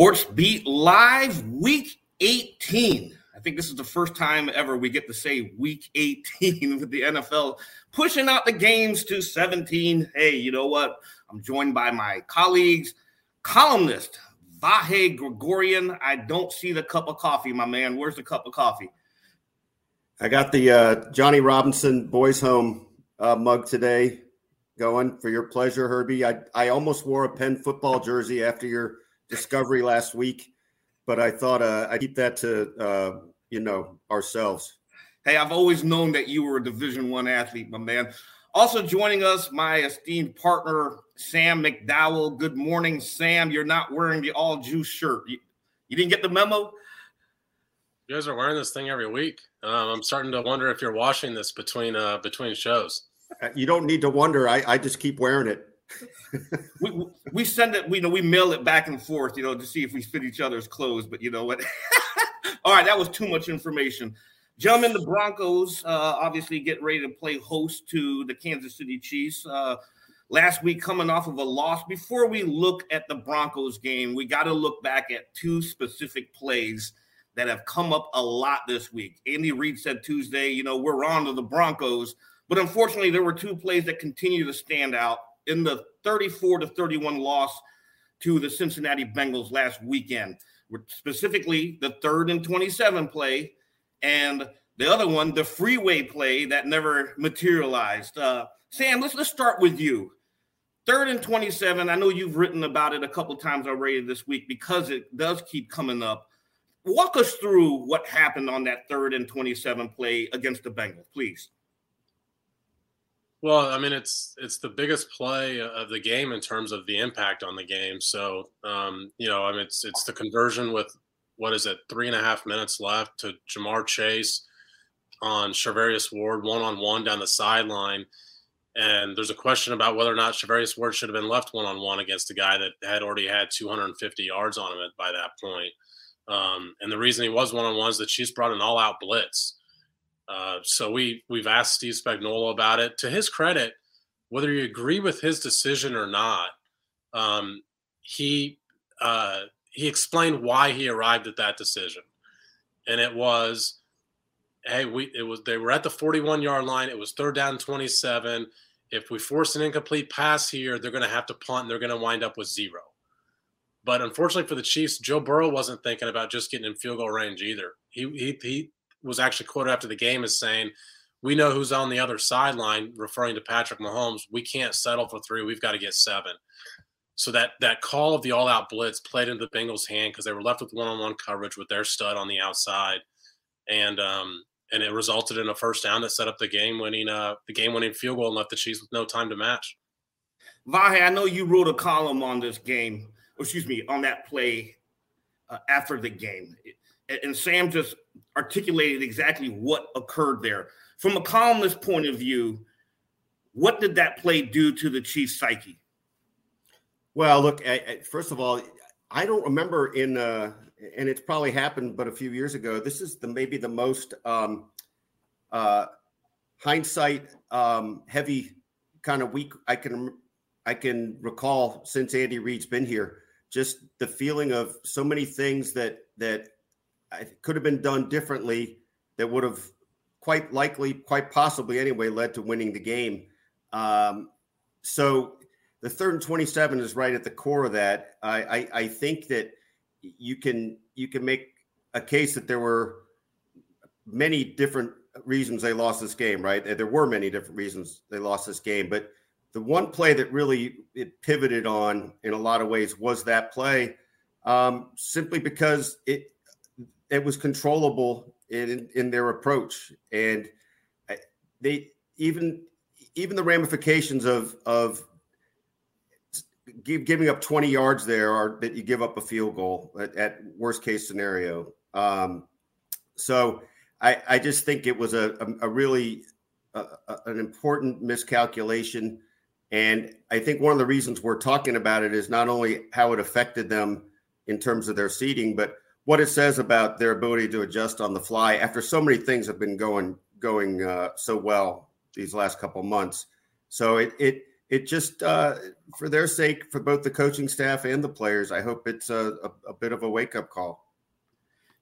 Sports Beat Live, Week 18. I think this is the first time ever we get to say Week 18 with the NFL pushing out the games to 17. Hey, you know what? I'm joined by my colleagues, columnist Vahe Gregorian. I don't see the cup of coffee, my man. Where's the cup of coffee? I got the uh, Johnny Robinson Boys Home uh, mug today going for your pleasure, Herbie. I, I almost wore a Penn football jersey after your discovery last week, but I thought uh, I'd keep that to uh, you know ourselves. Hey, I've always known that you were a Division One athlete, my man. Also joining us, my esteemed partner Sam McDowell. Good morning, Sam. You're not wearing the all juice shirt. You, you, didn't get the memo. You guys are wearing this thing every week. Um, I'm starting to wonder if you're washing this between uh, between shows. Uh, you don't need to wonder. I, I just keep wearing it we we send it, we you know, we mail it back and forth, you know, to see if we fit each other's clothes. But you know what? All right, that was too much information. Gentlemen, the Broncos uh, obviously get ready to play host to the Kansas City Chiefs. Uh, last week, coming off of a loss. Before we look at the Broncos game, we got to look back at two specific plays that have come up a lot this week. Andy Reid said Tuesday, you know, we're on to the Broncos. But unfortunately, there were two plays that continue to stand out in the 34 to 31 loss to the Cincinnati Bengals last weekend. Specifically, the third and 27 play, and the other one, the freeway play that never materialized. Uh, Sam, let's let's start with you. Third and 27. I know you've written about it a couple times already this week because it does keep coming up. Walk us through what happened on that third and 27 play against the Bengals, please. Well, I mean, it's it's the biggest play of the game in terms of the impact on the game. So, um, you know, I mean, it's it's the conversion with what is it, three and a half minutes left to Ja'Marr Chase on Charvarius Ward one on one down the sideline, and there's a question about whether or not Charvarius Ward should have been left one on one against a guy that had already had 250 yards on him by that point. Um, and the reason he was one on one is the Chiefs brought an all out blitz. Uh, so we we've asked Steve Spagnuolo about it. To his credit, whether you agree with his decision or not, um, he uh, he explained why he arrived at that decision, and it was, hey, we it was they were at the 41 yard line. It was third down 27. If we force an incomplete pass here, they're going to have to punt. and They're going to wind up with zero. But unfortunately for the Chiefs, Joe Burrow wasn't thinking about just getting in field goal range either. He he he was actually quoted after the game as saying, "We know who's on the other sideline," referring to Patrick Mahomes. We can't settle for three. We've got to get seven. So that that call of the all-out blitz played into the Bengals' hand because they were left with one-on-one coverage with their stud on the outside, and um, and it resulted in a first down that set up the game-winning uh, the game-winning field goal and left the Chiefs with no time to match. Vahe, I know you wrote a column on this game, excuse me, on that play uh, after the game and Sam just articulated exactly what occurred there. From a columnist point of view, what did that play do to the Chiefs' psyche? Well, look, I, I, first of all, I don't remember in, uh, and it's probably happened, but a few years ago. This is the maybe the most um, uh, hindsight um, heavy kind of week I can I can recall since Andy Reid's been here. Just the feeling of so many things that that could have been done differently that would have quite likely, quite possibly anyway, led to winning the game. Um, so the third and 27 is right at the core of that. I, I, I think that you can you can make a case that there were many different reasons they lost this game, right? There were many different reasons they lost this game, but the one play that really it pivoted on in a lot of ways was that play, um, simply because it it was controllable in in their approach, and they even even the ramifications of of give, giving up 20 yards there are that you give up a field goal at, at worst case scenario. Um, so I, I just think it was a, a, a really a, an important miscalculation. And I think one of the reasons we're talking about it is not only how it affected them in terms of their seeding, but what it says about their ability to adjust on the fly after so many things have been going going uh, so well these last couple months. So it it it just uh, for their sake, for both the coaching staff and the players, I hope it's a, a, a bit of a wake up call.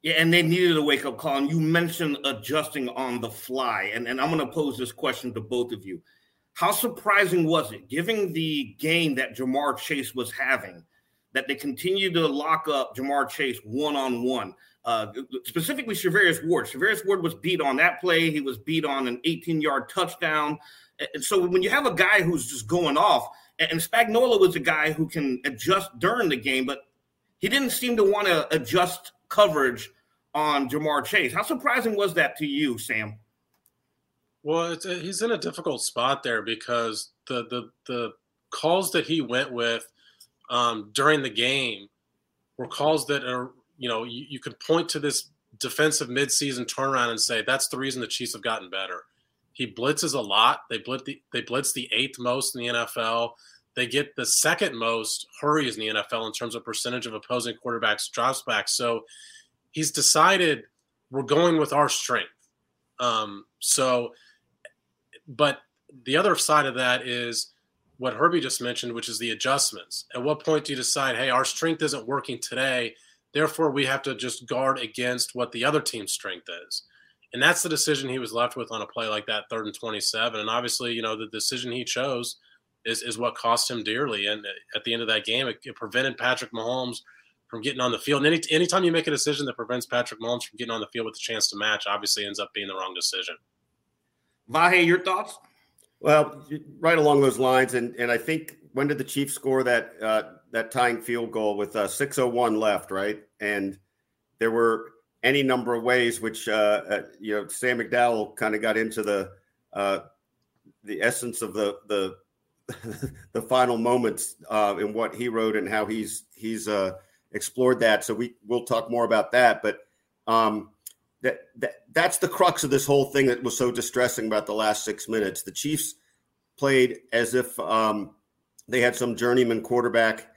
Yeah, and they needed a wake up call. And you mentioned adjusting on the fly, and, and I'm going to pose this question to both of you. How surprising was it, given the game that Ja'Marr Chase was having, that they continued to lock up Ja'Marr Chase one on one? Specifically, Charvarius Ward. Charvarius Ward was beat on that play. He was beat on an 18 yard touchdown. And so when you have a guy who's just going off, and Spagnuolo was a guy who can adjust during the game, but he didn't seem to want to adjust coverage on Ja'Marr Chase. How surprising was that to you, Sam? Well, he's in a difficult spot there because the the the calls that he went with um, during the game were calls that are you know you, you could point to this defensive midseason turnaround and say that's the reason the Chiefs have gotten better. He blitzes a lot. They blitz the they blitz the eighth most in the NFL. They get the second most hurries in the NFL in terms of percentage of opposing quarterbacks drops back. So he's decided we're going with our strength. Um, so, but the other side of that is what Herbie just mentioned, which is the adjustments. At what point do you decide, hey, our strength isn't working today, therefore we have to just guard against what the other team's strength is? And that's the decision he was left with on a play like that, third and 27. And obviously, you know, the decision he chose is, is what cost him dearly. And at the end of that game, it, it prevented Patrick Mahomes from getting on the field. And any, anytime you make a decision that prevents Patrick Mahomes from getting on the field with a chance to match, obviously ends up being the wrong decision. Vahe, your thoughts? Well, right along those lines, and and I think when did the Chiefs score that uh, that tying field goal with uh, 6:01 left, right? And there were any number of ways which uh, uh, you know Sam McDowell kind of got into the uh, the essence of the the the final moments uh, in what he wrote and how he's he's uh, explored that. So we we'll talk more about that. But um, that that that's the crux of this whole thing that was so distressing about the last six minutes. The Chiefs played as if um, they had some journeyman quarterback,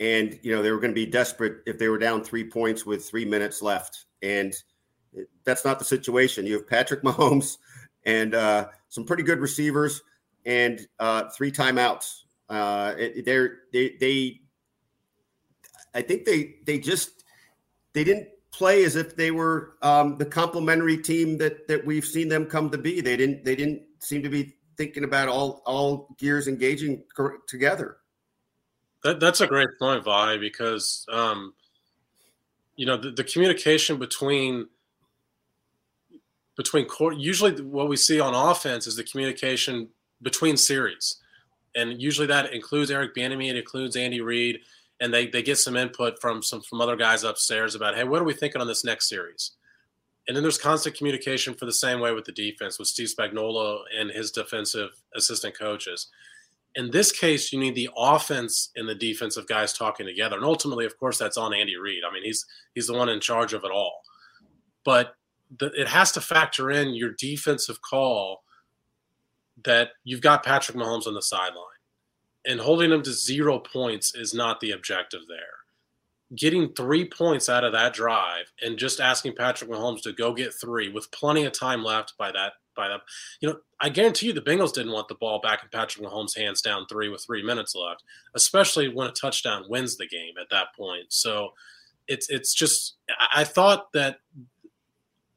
and you know they were going to be desperate if they were down three points with three minutes left and that's not the situation. You have Patrick Mahomes and uh, some pretty good receivers and uh, three timeouts. Uh, they're, they they I think they they just they didn't play as if they were um, the complementary team that that we've seen them come to be. They didn't they didn't seem to be thinking about all all gears engaging together. That, that's a great point, Vi, because um, you know the, the communication between between court usually what we see on offense is the communication between series and usually that includes eric Bieniemy, it includes andy reid and they, they get some input from some from other guys upstairs about hey what are we thinking on this next series and then there's constant communication for the same way with the defense with steve spagnuolo and his defensive assistant coaches in this case, you need the offense and the defensive guys talking together. And ultimately, of course, that's on Andy Reid. I mean, he's he's the one in charge of it all. But the, it has to factor in your defensive call that you've got Patrick Mahomes on the sideline. And holding them to zero points is not the objective there. Getting three points out of that drive and just asking Patrick Mahomes to go get three with plenty of time left by that by them. You know, I guarantee you the Bengals didn't want the ball back in Patrick Mahomes' hands down three with three minutes left, especially when a touchdown wins the game at that point. So it's it's just I thought that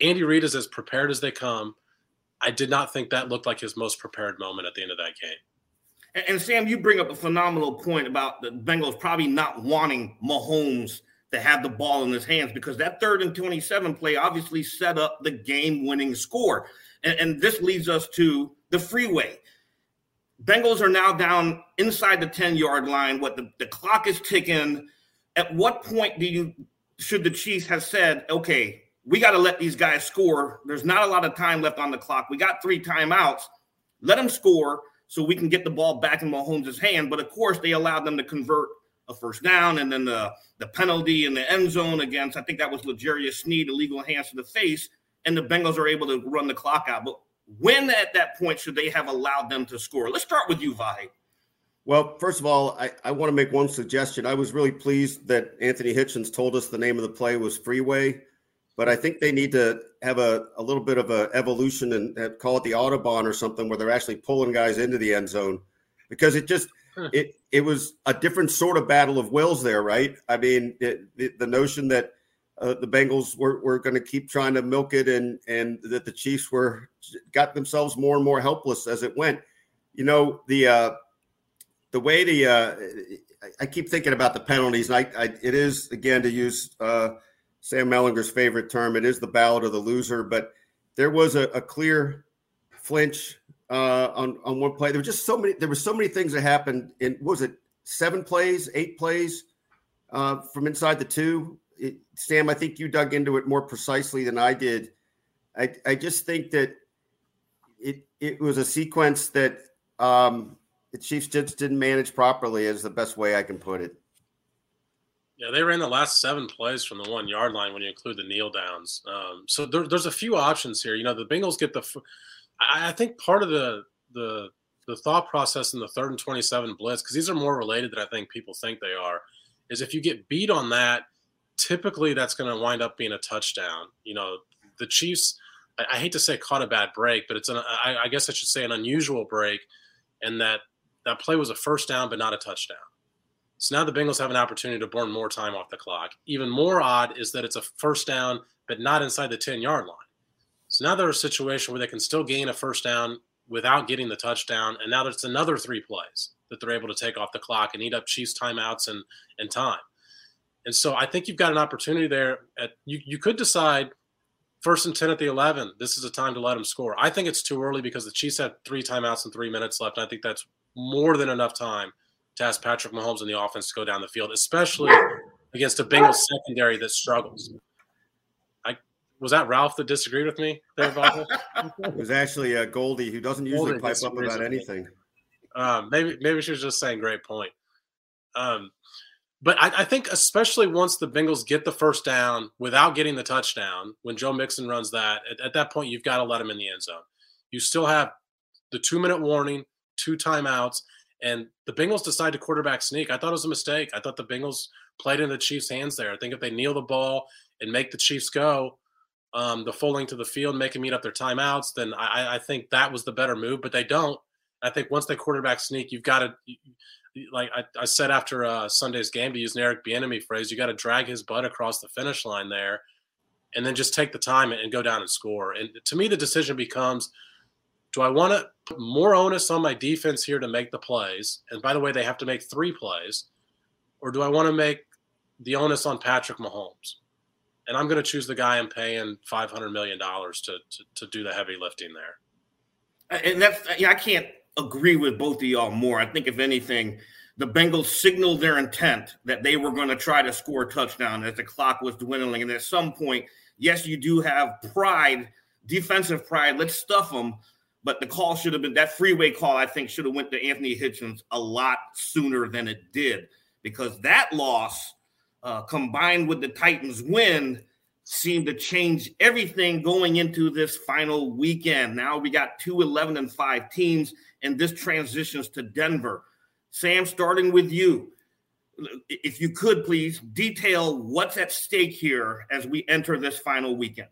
Andy Reid is as prepared as they come. I did not think that looked like his most prepared moment at the end of that game. And, Sam, you bring up a phenomenal point about the Bengals probably not wanting Mahomes to have the ball in his hands because that third and 27 play obviously set up the game winning score. And, and this leads us to the freeway. Bengals are now down inside the 10 yard line. What the, the clock is ticking. At what point do you should the Chiefs have said, okay, we got to let these guys score? There's not a lot of time left on the clock. We got three timeouts. Let them score so we can get the ball back in Mahomes' hand. But of course, they allowed them to convert a first down and then the, the penalty in the end zone against, I think that was L'Jarius Sneed, illegal hands to the face and the Bengals are able to run the clock out. But when at that point should they have allowed them to score? Let's start with you, Vahe. Well, first of all, I, I want to make one suggestion. I was really pleased that Anthony Hitchens told us the name of the play was Freeway, but I think they need to have a, a little bit of a evolution and call it the Autobahn or something where they're actually pulling guys into the end zone because it just it it was a different sort of battle of wills there, right? I mean, it, the, the notion that uh, the Bengals were, were going to keep trying to milk it, and and that the Chiefs were got themselves more and more helpless as it went. You know the uh, the way the uh, I keep thinking about the penalties, and I, I it is again to use uh, Sam Mellinger's favorite term. It is the ballot of the loser, but there was a, a clear flinch uh, on on one play. There were just so many. There were so many things that happened. In was it seven plays, eight plays uh, from inside the two? It, Sam, I think you dug into it more precisely than I did. I I just think that it it was a sequence that um, the Chiefs just didn't manage properly. Is the best way I can put it. Yeah, they ran the last seven plays from the one yard line when you include the kneel downs. Um, so there, there's a few options here. You know, the Bengals get the. I, I think part of the the the thought process in the third and 27 blitz, because these are more related than I think people think they are, is if you get beat on that, typically that's going to wind up being a touchdown. You know, the Chiefs. I, I hate to say caught a bad break, but it's an. I, I guess I should say an unusual break, and that that play was a first down but not a touchdown. So now the Bengals have an opportunity to burn more time off the clock. Even more odd is that it's a first down, but not inside the 10 yard line. So now they're a situation where they can still gain a first down without getting the touchdown. And now there's another three plays that they're able to take off the clock and eat up Chiefs timeouts and, and time. And so I think you've got an opportunity there. At, you, you could decide first and 10 at the 11, this is a time to let them score. I think it's too early because the Chiefs have three timeouts and three minutes left. And I think that's more than enough time to ask Patrick Mahomes and the offense to go down the field, especially against a Bengals secondary that struggles. I was that Ralph that disagreed with me there, Bob? it was actually uh, Goldie who doesn't usually Goldie pipe up about anything. Um, maybe maybe she was just saying great point. Um, but I, I, think especially once the Bengals get the first down without getting the touchdown, when Joe Mixon runs that, at, at that point you've got to let him in the end zone. You still have the two minute warning, two timeouts, and the Bengals decide to quarterback sneak. I thought it was a mistake. I thought the Bengals played in the Chiefs' hands there. I think if they kneel the ball and make the Chiefs go um, the full length of the field, make them eat up their timeouts, then I, I think that was the better move. But they don't. I think once they quarterback sneak, you've got to, like I, I said after uh, Sunday's game, to use an Eric Bieniemy phrase, you got to drag his butt across the finish line there, and then just take the time and go down and score. And to me, the decision becomes – do I want to put more onus on my defense here to make the plays? And by the way, they have to make three plays. Or do I want to make the onus on Patrick Mahomes? And I'm going to choose the guy I'm paying $500 million to, to, to do the heavy lifting there. And that's, yeah, I can't agree with both of y'all more. I think, if anything, the Bengals signaled their intent that they were going to try to score a touchdown as the clock was dwindling. And at some point, yes, you do have pride, defensive pride. Let's stuff them. But the call should have been that freeway call. I think should have went to Anthony Hitchens a lot sooner than it did because that loss, uh, combined with the Titans' win, seemed to change everything going into this final weekend. Now we got two 11 and 5 teams, and this transitions to Denver. Sam, starting with you, if you could please detail what's at stake here as we enter this final weekend.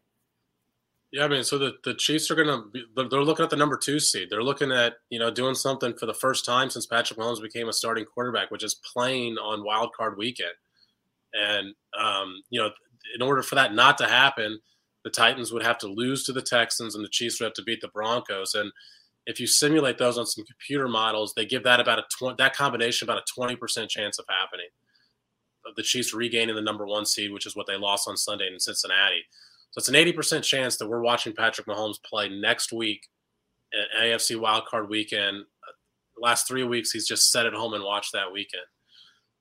Yeah, I mean, so the, the Chiefs are going to they're looking at the number two seed. They're looking at you know doing something for the first time since Patrick Mahomes became a starting quarterback, which is playing on Wild Card Weekend. And um, you know, in order for that not to happen, the Titans would have to lose to the Texans, and the Chiefs would have to beat the Broncos. And if you simulate those on some computer models, they give that about a twenty that combination about a twenty percent chance of happening. The Chiefs regaining the number one seed, which is what they lost on Sunday in Cincinnati. It's an 80% chance that we're watching Patrick Mahomes play next week at AFC wildcard weekend. The last three weeks, he's just sat at home and watched that weekend.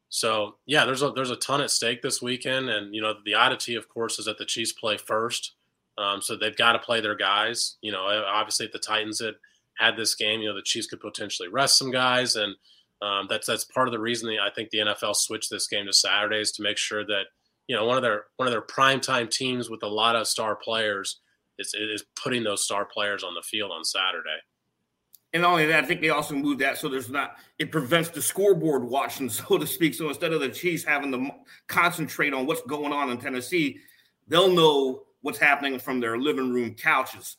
So yeah, there's a there's a ton at stake this weekend, and you know the oddity, of course, is that the Chiefs play first, um, so they've got to play their guys. You know, obviously, if the Titans had had this game, you know, the Chiefs could potentially rest some guys, and um, that's that's part of the reason I think the NFL switched this game to Saturdays to make sure that you know one of their one of their primetime teams with a lot of star players is, is putting those star players on the field on Saturday. And not only that, I think they also moved that so there's not it prevents the scoreboard watching, so to speak. So instead of the Chiefs having to concentrate on what's going on in Tennessee, they'll know what's happening from their living room couches.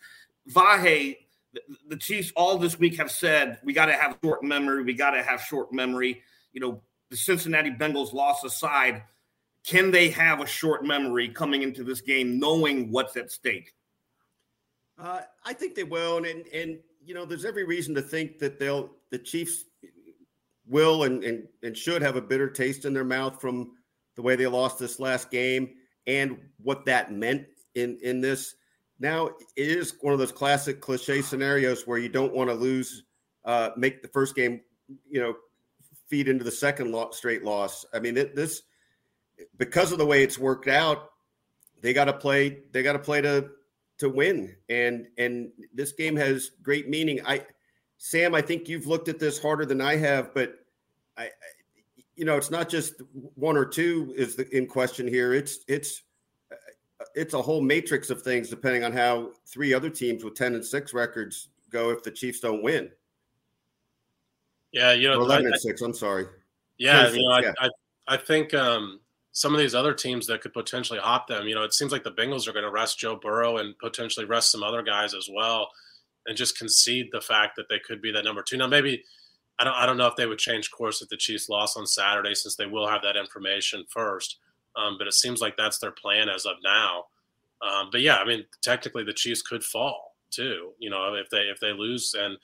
Vahe, the, the Chiefs all this week have said we got to have short memory. We got to have short memory. You know, the Cincinnati Bengals loss aside, can they have a short memory coming into this game, knowing what's at stake? Uh, I think they will, and, and and you know, there's every reason to think that they'll the Chiefs will and and, and should have a bitter taste in their mouth from the way they lost this last game and what that meant in in this. Now it is one of those classic cliche scenarios where you don't want to lose, uh, make the first game, you know, feed into the second lo- straight loss. I mean, it, this because of the way it's worked out, they got to play. They got to play to to win, and and this game has great meaning. I, Sam, I think you've looked at this harder than I have, but I, you know, it's not just one or two is the, in question here. It's it's it's a whole matrix of things depending on how three other teams with 10 and 6 records go if the Chiefs don't win. Yeah, you know, or 11 I, and 6, I'm sorry. Yeah, you know, yeah. I, I, I think um, some of these other teams that could potentially hop them, you know, it seems like the Bengals are going to rest Joe Burrow and potentially rest some other guys as well and just concede the fact that they could be that number 2. Now maybe I don't I don't know if they would change course if the Chiefs lost on Saturday since they will have that information first. Um, but it seems like that's their plan as of now. Um, but yeah, I mean, technically the Chiefs could fall too. You know, if they if they lose, and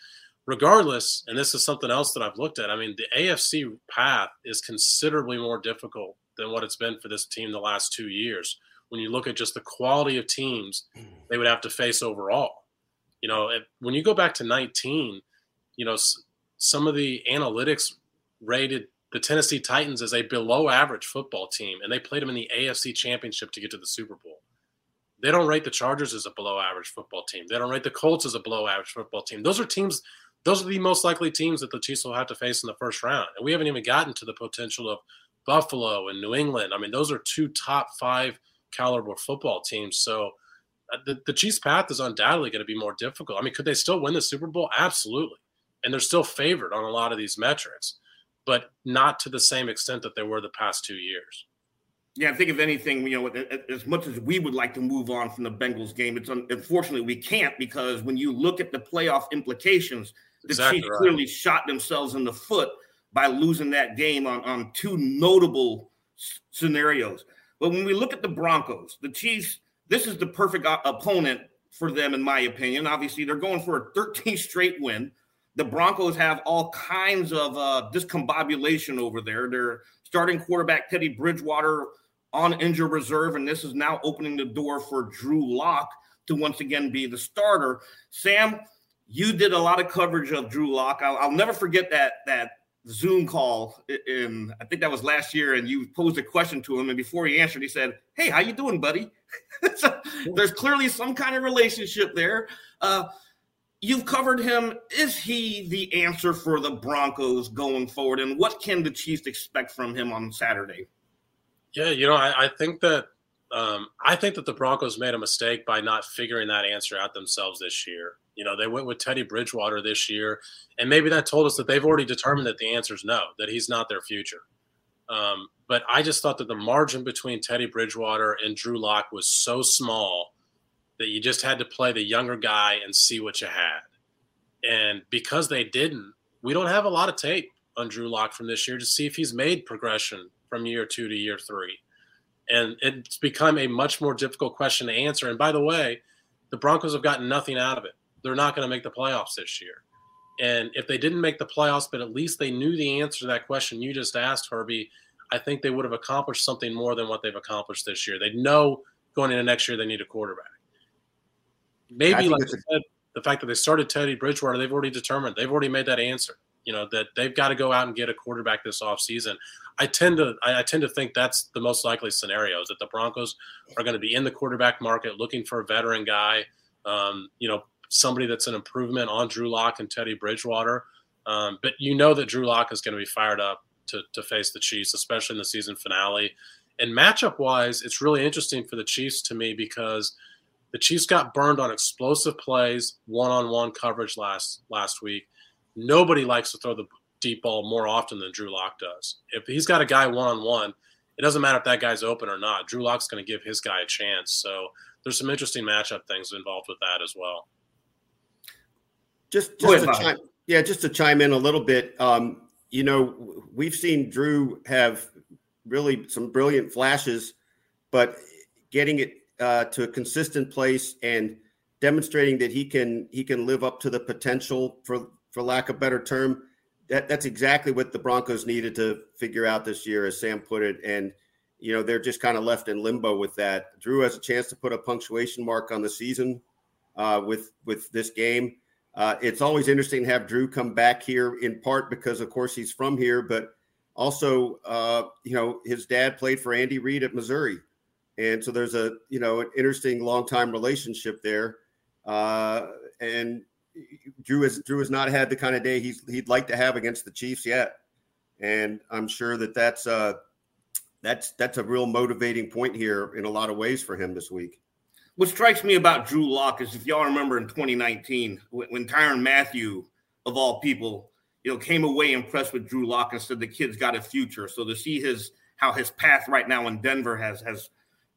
regardless, and this is something else that I've looked at. I mean, the AFC path is considerably more difficult than what it's been for this team the last two years. When you look at just the quality of teams they would have to face overall, you know, if, when you go back to 19, you know, some of the analytics rated the Tennessee Titans as a below average football team, and they played them in the AFC Championship to get to the Super Bowl. They don't rate the Chargers as a below average football team. They don't rate the Colts as a below average football team. Those are teams, those are the most likely teams that the Chiefs will have to face in the first round. And we haven't even gotten to the potential of Buffalo and New England. I mean, those are two top five caliber football teams. So uh, the, the Chiefs' path is undoubtedly going to be more difficult. I mean, could they still win the Super Bowl? Absolutely. And they're still favored on a lot of these metrics but not to the same extent that they were the past two years. Yeah, I think if anything, you know, as much as we would like to move on from the Bengals game, it's unfortunately we can't because when you look at the playoff implications, the exactly Chiefs right. clearly shot themselves in the foot by losing that game on, on two notable scenarios. But when we look at the Broncos, the Chiefs, this is the perfect opponent for them, in my opinion. Obviously, they're going for a 13 straight win the Broncos have all kinds of uh, discombobulation over there. Their starting quarterback Teddy Bridgewater on injured reserve, and this is now opening the door for Drew Lock to once again be the starter. Sam, you did a lot of coverage of Drew Lock. I'll, I'll never forget that that Zoom call in I think that was last year, and you posed a question to him, and before he answered, he said, "Hey, how you doing, buddy?" so there's clearly some kind of relationship there. Uh, You've covered him. Is he the answer for the Broncos going forward? And what can the Chiefs expect from him on Saturday? Yeah, you know, I, I think that um, I think that the Broncos made a mistake by not figuring that answer out themselves this year. You know, they went with Teddy Bridgewater this year, and maybe that told us that they've already determined that the answer is no, that he's not their future. Um, but I just thought that the margin between Teddy Bridgewater and Drew Lock was so small that you just had to play the younger guy and see what you had. And because they didn't, we don't have a lot of tape on Drew Lock from this year to see if he's made progression from year two to year three. And it's become a much more difficult question to answer. And by the way, the Broncos have gotten nothing out of it. They're not going to make the playoffs this year. And if they didn't make the playoffs, but at least they knew the answer to that question you just asked, Herbie, I think they would have accomplished something more than what they've accomplished this year. They know going into next year they need a quarterback maybe like said, the fact that they started Teddy Bridgewater, they've already determined, they've already made that answer. You know that they've got to go out and get a quarterback this offseason. I tend to I, I tend to think that's the most likely scenario is that the Broncos are going to be in the quarterback market looking for a veteran guy, um, you know, somebody that's an improvement on Drew Lock and Teddy Bridgewater. Um, but you know that Drew Lock is going to be fired up to, to face the Chiefs, especially in the season finale. And matchup wise, it's really interesting for the Chiefs to me because – the Chiefs got burned on explosive plays, one-on-one coverage last last week. Nobody likes to throw the deep ball more often than Drew Lock does. If he's got a guy one-on-one, it doesn't matter if that guy's open or not. Drew Lock's going to give his guy a chance. So there's some interesting matchup things involved with that as well. Just, just to chime, yeah, just to chime in a little bit. Um, you know, we've seen Drew have really some brilliant flashes, but getting it uh, to a consistent place and demonstrating that he can he can live up to the potential for for lack of better term that that's exactly what the Broncos needed to figure out this year as Sam put it. And you know they're just kind of left in limbo with that. Drew has a chance to put a punctuation mark on the season uh, with with this game uh, it's always interesting to have Drew come back here in part because of course he's from here but also uh, you know his dad played for Andy Reid at Missouri. And so there's a you know an interesting long time relationship there. Uh, and drew has drew has not had the kind of day he's he'd like to have against the chiefs yet. And i'm sure that that's uh that's that's a real motivating point here in a lot of ways for him this week what strikes me about drew lock is if y'all remember in 2019 when, tyrann mathieu of all people you know came away impressed with drew lock and said the kid's got a future so to see his how his path right now in denver has has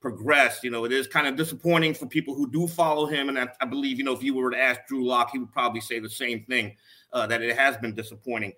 progressed. You know, it is kind of disappointing for people who do follow him. And I, I believe, you know, if you were to ask Drew Lock, he would probably say the same thing uh, that it has been disappointing.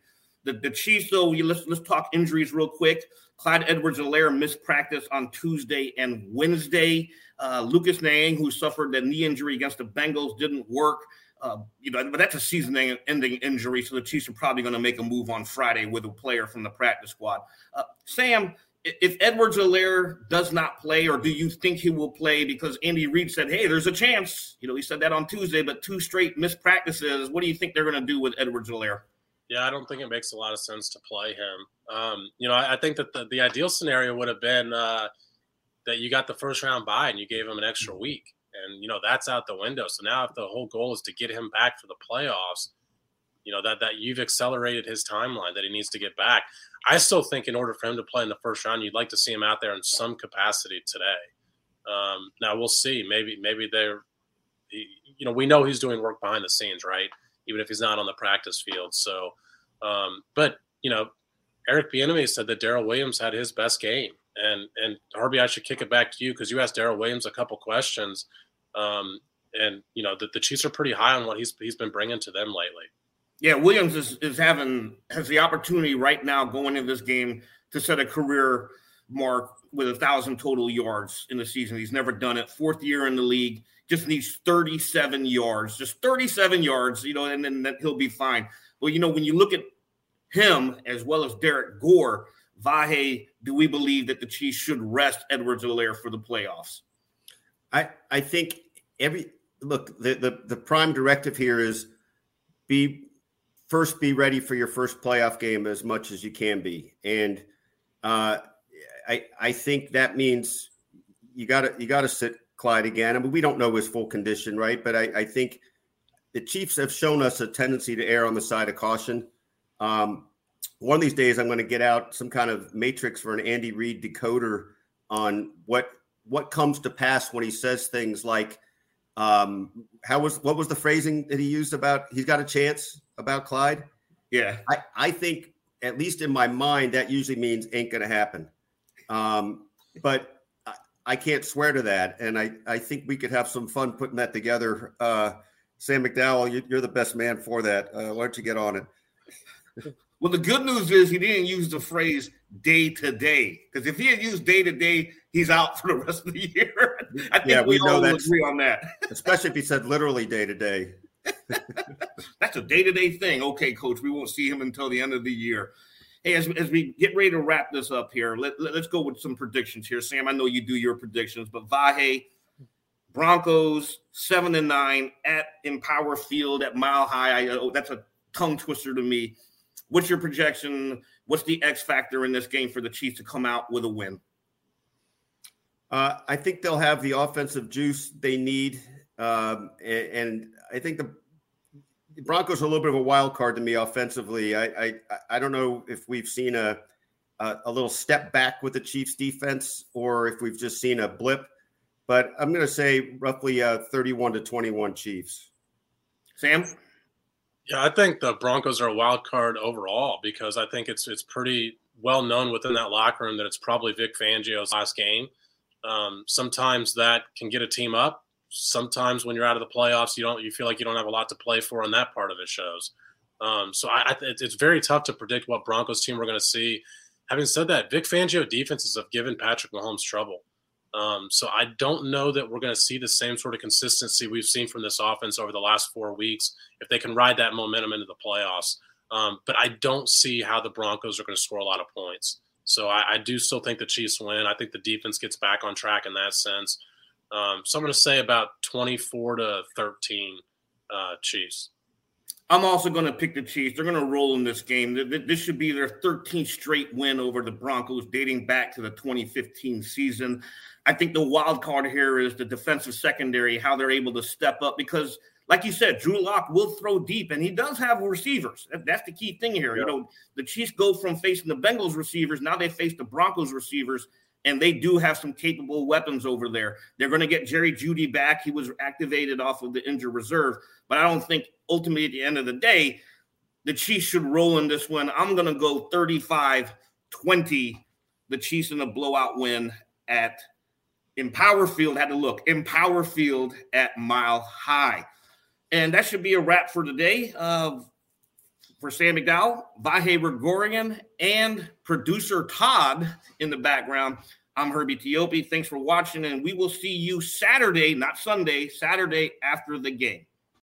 The, the Chiefs, though, let's, let's talk injuries real quick. Clyde Edwards-Helaire missed practice on Tuesday and Wednesday. Uh, Lucas Niang, who suffered a knee injury against the Bengals, didn't work. Uh, you know, but that's a season-ending injury, so the Chiefs are probably going to make a move on Friday with a player from the practice squad. Uh, Sam, if Edwards-Helaire does not play, or do you think he will play? Because Andy Reid said, "Hey, there's a chance." You know, he said that on Tuesday, but two straight missed practices. What do you think they're going to do with Edwards-Helaire? Yeah, I don't think it makes a lot of sense to play him. Um, you know, I, I, think that the, the, ideal scenario would have been uh, that you got the first round bye and you gave him an extra week, and you know that's out the window. So now, if the whole goal is to get him back for the playoffs, you know that that you've accelerated his timeline that he needs to get back. I still think in order for him to play in the first round, you'd like to see him out there in some capacity today. Um, now we'll see. Maybe maybe they're, you know, we know he's doing work behind the scenes, right? Even if he's not on the practice field. So, um, but you know, Eric Bieniemy said that Darrel Williams had his best game, and and Harvey, I should kick it back to you because you asked Darrel Williams a couple questions, um, and you know the, the Chiefs are pretty high on what he's he's been bringing to them lately. Yeah, Williams is, is having has the opportunity right now going into this game to set a career mark with a thousand total yards in the season. He's never done it. Fourth year in the league, just needs 37 yards, just 37 yards, you know, and then he'll be fine. Well, you know, when you look at him as well as Derrick Gore, Vahe, do we believe that the Chiefs should rest Edwards-Helaire for the playoffs? I I think every look the, the the prime directive here is be first be ready for your first playoff game as much as you can be. And uh, I I think that means you got to you got to sit Clyde again. I mean, we don't know his full condition, right? But I, I think the Chiefs have shown us a tendency to err on the side of caution. Um, one of these days, I'm going to get out some kind of matrix for an Andy Reid decoder on what what comes to pass when he says things like, um, "How was what was the phrasing that he used about he's got a chance?" about Clyde? Yeah. I, I think, at least in my mind, that usually means ain't going to happen. Um, but I, I, can't swear to that. And I, I think we could have some fun putting that together. Uh, Sam McDowell, you, are the best man for that. Uh, why don't you get on it? Well, the good news is he didn't use the phrase day to day because if he had used day to day, he's out for the rest of the year. I think yeah, we, we know all agree on that. especially if he said literally day to day. That's a day to day thing. Okay, coach, we won't see him until the end of the year. Hey, as, as we get ready to wrap this up here, let, let, us go with some predictions here. Sam, I know you do your predictions, but Vahe, Broncos, seven and nine at Empower Field at Mile High. I, oh, that's a tongue twister to me. What's your projection? What's the X factor in this game for the Chiefs to come out with a win? Uh, I think they'll have the offensive juice they need. Um, and, and, I think the Broncos are a little bit of a wild card to me offensively. I I, I don't know if we've seen a, a, a little step back with the Chiefs defense or if we've just seen a blip. But I'm going to say roughly uh, 31 to 21 Chiefs. Sam. Yeah, I think the Broncos are a wild card overall because I think it's it's pretty well known within that locker room that it's probably Vic Fangio's last game. Um, sometimes that can get a team up sometimes when you're out of the playoffs, you don't you feel like you don't have a lot to play for, and that part of it shows. Um, so I, I, it's very tough to predict what Broncos team we're going to see. Having said that, Vic Fangio defenses have given Patrick Mahomes trouble. Um, so I don't know that we're going to see the same sort of consistency we've seen from this offense over the last four weeks if they can ride that momentum into the playoffs. Um, but I don't see how the Broncos are going to score a lot of points. So I, I, do still think the Chiefs win. I think the defense gets back on track in that sense. Um, so I'm going to say about 24 to 13 uh, Chiefs. I'm also going to pick the Chiefs. They're going to roll in this game. This should be their 13th straight win over the Broncos, dating back to the 2015 season. I think the wild card here is the defensive secondary, how they're able to step up because, like you said, Drew Lock will throw deep, and he does have receivers. That's the key thing here. Yeah. You know, the Chiefs go from facing the Bengals receivers, now they face the Broncos receivers and they do have some capable weapons over there. They're going to get Jerry Jeudy back. He was activated off of the injured reserve, but I don't think ultimately at the end of the day, the Chiefs should roll in this one. I'm going to go 35 20, the Chiefs in a blowout win at Empower Field. Had to look Empower Field at Mile High. And that should be a wrap for today. Uh, for Sam McDowell, Vahe Gregorian, and producer Todd in the background. I'm Herbie Teope. Thanks for watching, and we will see you Saturday, not Sunday, Saturday after the game.